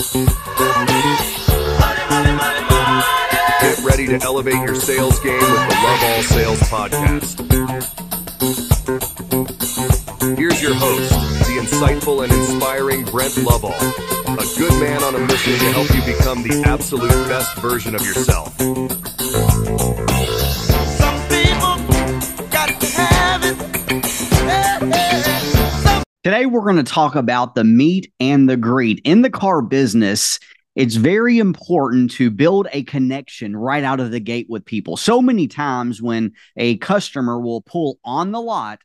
Get ready to elevate your sales game with the Lovell Sales podcast. Here's your host, the insightful and inspiring Brent Lovell, a good man on a mission to help you become the absolute best version of yourself. Today, we're going to talk about the meet and the greet. In the car business, it's very important to build a connection right out of the gate with people. So many times, when a customer will pull on the lot,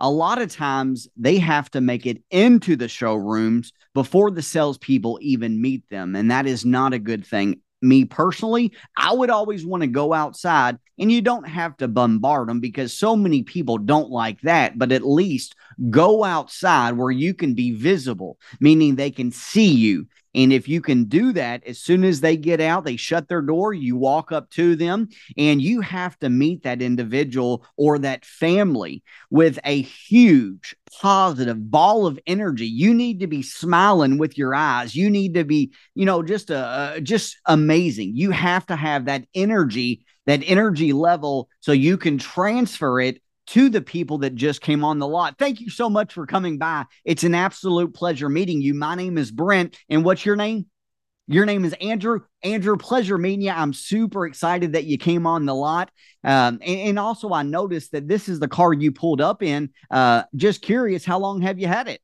a lot of times they have to make it into the showrooms before the salespeople even meet them. And that is not a good thing. Me personally, I would always want to go outside and you don't have to bombard them because so many people don't like that. But at least go outside where you can be visible, meaning they can see you. And if you can do that, as soon as they get out, they shut their door, you walk up to them, and you have to meet that individual or that family with a huge positive ball of energy. You need to be smiling with your eyes. You need to be, you know, just a uh, just amazing. You have to have that energy, that energy level, so you can transfer it to the people that just came on the lot. Thank you so much for coming by. It's an absolute pleasure meeting you. My name is Brent, and what's your name? Your name is Andrew. Andrew, pleasure meeting you. I'm super excited that you came on the lot. Um, and, and also, I noticed that this is the car you pulled up in. Uh, just curious, how long have you had it?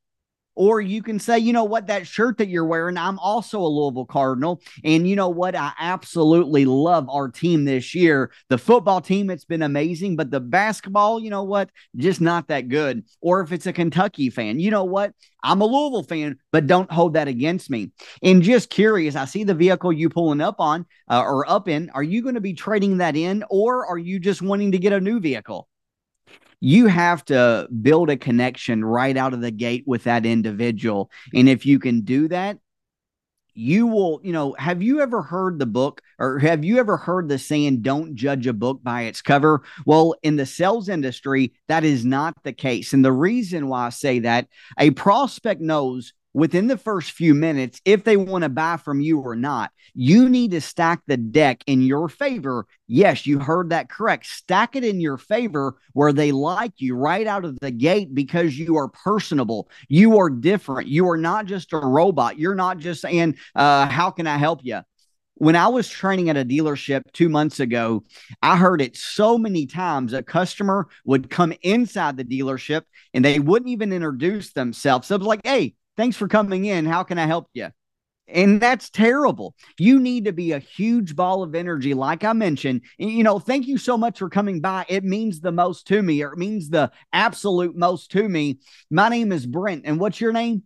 Or you can say, you know what, that shirt that you're wearing, I'm also a Louisville Cardinal. And you know what? I absolutely love our team this year. The football team, it's been amazing, but the basketball, you know what, just not that good. Or if it's a Kentucky fan, you know what? I'm a Louisville fan, but don't hold that against me. And just curious, I see the vehicle you pulling up on uh, or up in. Are you going to be trading that in, or are you just wanting to get a new vehicle? You have to build a connection right out of the gate with that individual. And if you can do that, you will, you know, have you ever heard the book or have you ever heard the saying, don't judge a book by its cover? Well, in the sales industry, that is not the case. And the reason why I say that, a prospect knows within the first few minutes if they want to buy from you or not. You need to stack the deck in your favor. Yes, you heard that correct. Stack it in your favor where they like you right out of the gate because you are personable. You are different. You are not just a robot. You're not just saying, uh, How can I help you? when I was training at a dealership two months ago, I heard it so many times. A customer would come inside the dealership and they wouldn't even introduce themselves. So it was like, hey, Thanks for coming in. How can I help you? And that's terrible. You need to be a huge ball of energy, like I mentioned. And, you know, thank you so much for coming by. It means the most to me, or it means the absolute most to me. My name is Brent. And what's your name?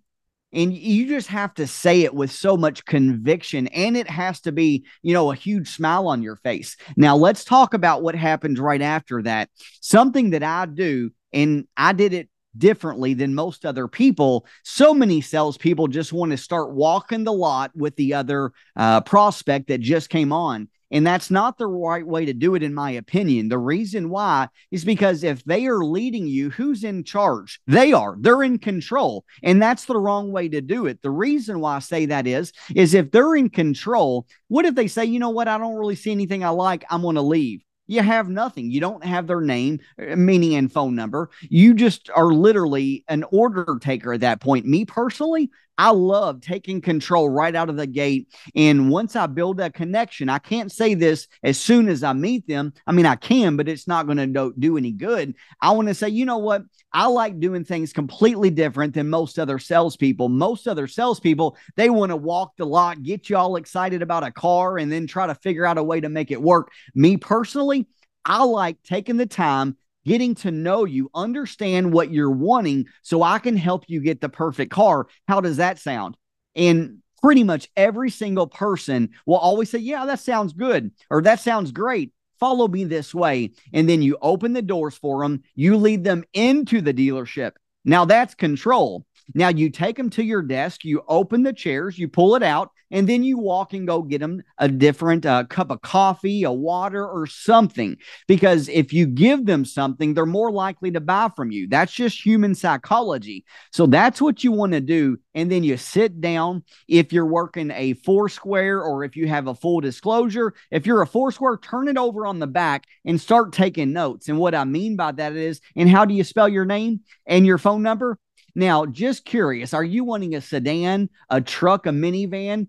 And you just have to say it with so much conviction. And it has to be, you know, a huge smile on your face. Now, let's talk about what happens right after that. Something that I do, and I did it differently than most other people. So many salespeople just want to start walking the lot with the other uh, prospect that just came on. And that's not the right way to do it, in my opinion. The reason why is because if they are leading you, who's in charge? They are. They're in control. And that's the wrong way to do it. The reason why I say that is, is if they're in control, what if they say, you know what, I don't really see anything I like, I'm going to leave? You have nothing. You don't have their name, uh, meaning and phone number. You just are literally an order taker at that point. Me personally, I love taking control right out of the gate. And once I build that connection, I can't say this as soon as I meet them. I mean, I can, but it's not going to do, do any good. I want to say, you know what? I like doing things completely different than most other salespeople. Most other salespeople, they want to walk the lot, get you all excited about a car, and then try to figure out a way to make it work. Me personally, I like taking the time getting to know you, understand what you're wanting so I can help you get the perfect car. How does that sound? And pretty much every single person will always say, Yeah, that sounds good, or that sounds great. Follow me this way. And then you open the doors for them, you lead them into the dealership. Now that's control. Now you take them to your desk, you open the chairs, you pull it out, and then you walk and go get them a different uh, cup of coffee, a water, or something. Because if you give them something, they're more likely to buy from you. That's just human psychology. So that's what you want to do and then you sit down. If you're working a four square or if you have a full disclosure, if you're a four square, turn it over on the back and start taking notes. And what I mean by that is, and how do you spell your name and your phone number? Now, just curious, are you wanting a sedan, a truck, a minivan,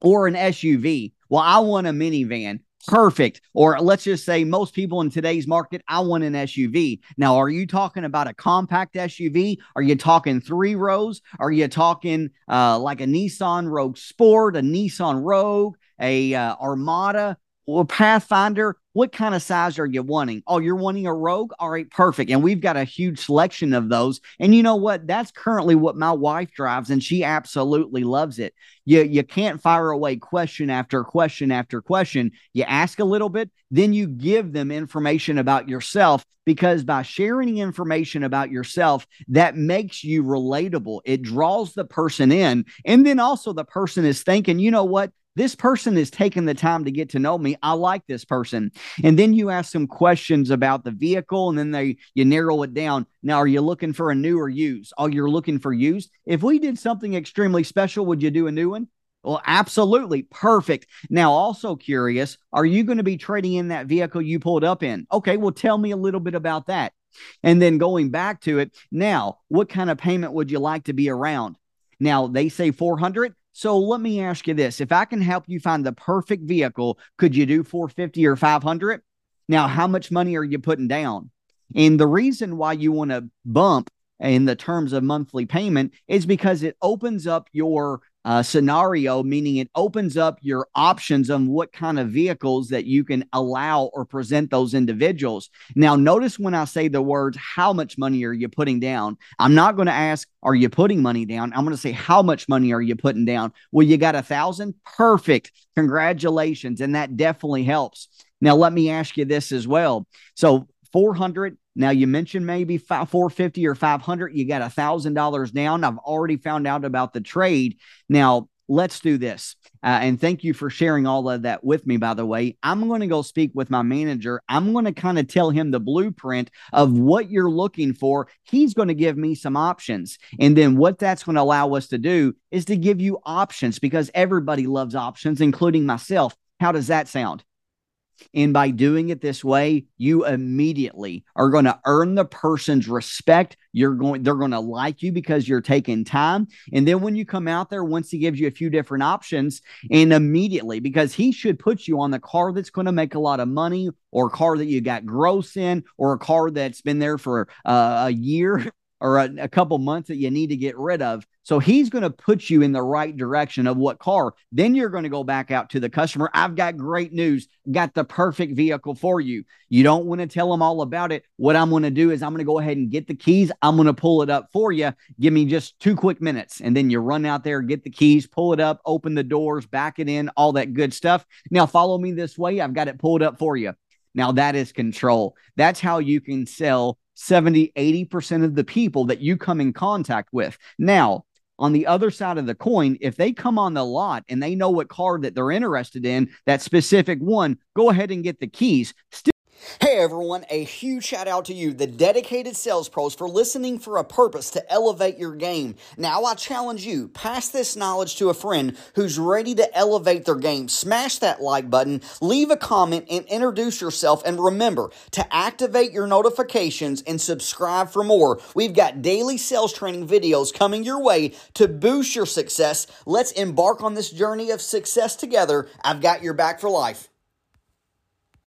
or an SUV? Well, I want a minivan. Perfect. Or let's just say most people in today's market, I want an SUV. Now, are you talking about a compact SUV? Are you talking three rows? Are you talking uh, like a Nissan Rogue Sport, a Nissan Rogue, a uh, Armada? Well, Pathfinder, what kind of size are you wanting? Oh, you're wanting a Rogue? All right, perfect. And we've got a huge selection of those. And you know what? That's currently what my wife drives, and she absolutely loves it. You, you can't fire away question after question after question. You ask a little bit, then you give them information about yourself because by sharing information about yourself, that makes you relatable. It draws the person in. And then also the person is thinking, you know what? This person is taking the time to get to know me. I like this person. And then you ask some questions about the vehicle and then they you narrow it down. Now, are you looking for a new or used? Oh, you're looking for used. If we did something extremely special, would you do a new one? Well, absolutely. Perfect. Now, also curious, are you going to be trading in that vehicle you pulled up in? Okay, well, tell me a little bit about that. And then going back to it, now, what kind of payment would you like to be around? Now, they say 400. So let me ask you this. If I can help you find the perfect vehicle, could you do 450 or 500? Now, how much money are you putting down? And the reason why you want to bump in the terms of monthly payment is because it opens up your uh, scenario, meaning it opens up your options on what kind of vehicles that you can allow or present those individuals. Now, notice when I say the words, how much money are you putting down? I'm not going to ask, are you putting money down? I'm going to say, how much money are you putting down? Well, you got a thousand? Perfect. Congratulations. And that definitely helps. Now, let me ask you this as well. So, 400 now you mentioned maybe 450 or 500. You got a thousand dollars down. I've already found out about the trade. Now let's do this. Uh, and thank you for sharing all of that with me, by the way. I'm going to go speak with my manager. I'm going to kind of tell him the blueprint of what you're looking for. He's going to give me some options. And then what that's going to allow us to do is to give you options because everybody loves options, including myself. How does that sound? And by doing it this way, you immediately are going to earn the person's respect. You're going, they're going to like you because you're taking time. And then when you come out there, once he gives you a few different options, and immediately, because he should put you on the car that's going to make a lot of money, or a car that you got gross in, or a car that's been there for uh, a year or a, a couple months that you need to get rid of. So he's going to put you in the right direction of what car. Then you're going to go back out to the customer. I've got great news. Got the perfect vehicle for you. You don't want to tell them all about it. What I'm going to do is I'm going to go ahead and get the keys. I'm going to pull it up for you. Give me just two quick minutes. And then you run out there, get the keys, pull it up, open the doors, back it in, all that good stuff. Now follow me this way. I've got it pulled up for you. Now that is control. That's how you can sell 70, 80% of the people that you come in contact with. Now, on the other side of the coin, if they come on the lot and they know what car that they're interested in, that specific one, go ahead and get the keys. Still Hey everyone, a huge shout out to you, the dedicated sales pros, for listening for a purpose to elevate your game. Now I challenge you, pass this knowledge to a friend who's ready to elevate their game. Smash that like button, leave a comment, and introduce yourself. And remember to activate your notifications and subscribe for more. We've got daily sales training videos coming your way to boost your success. Let's embark on this journey of success together. I've got your back for life.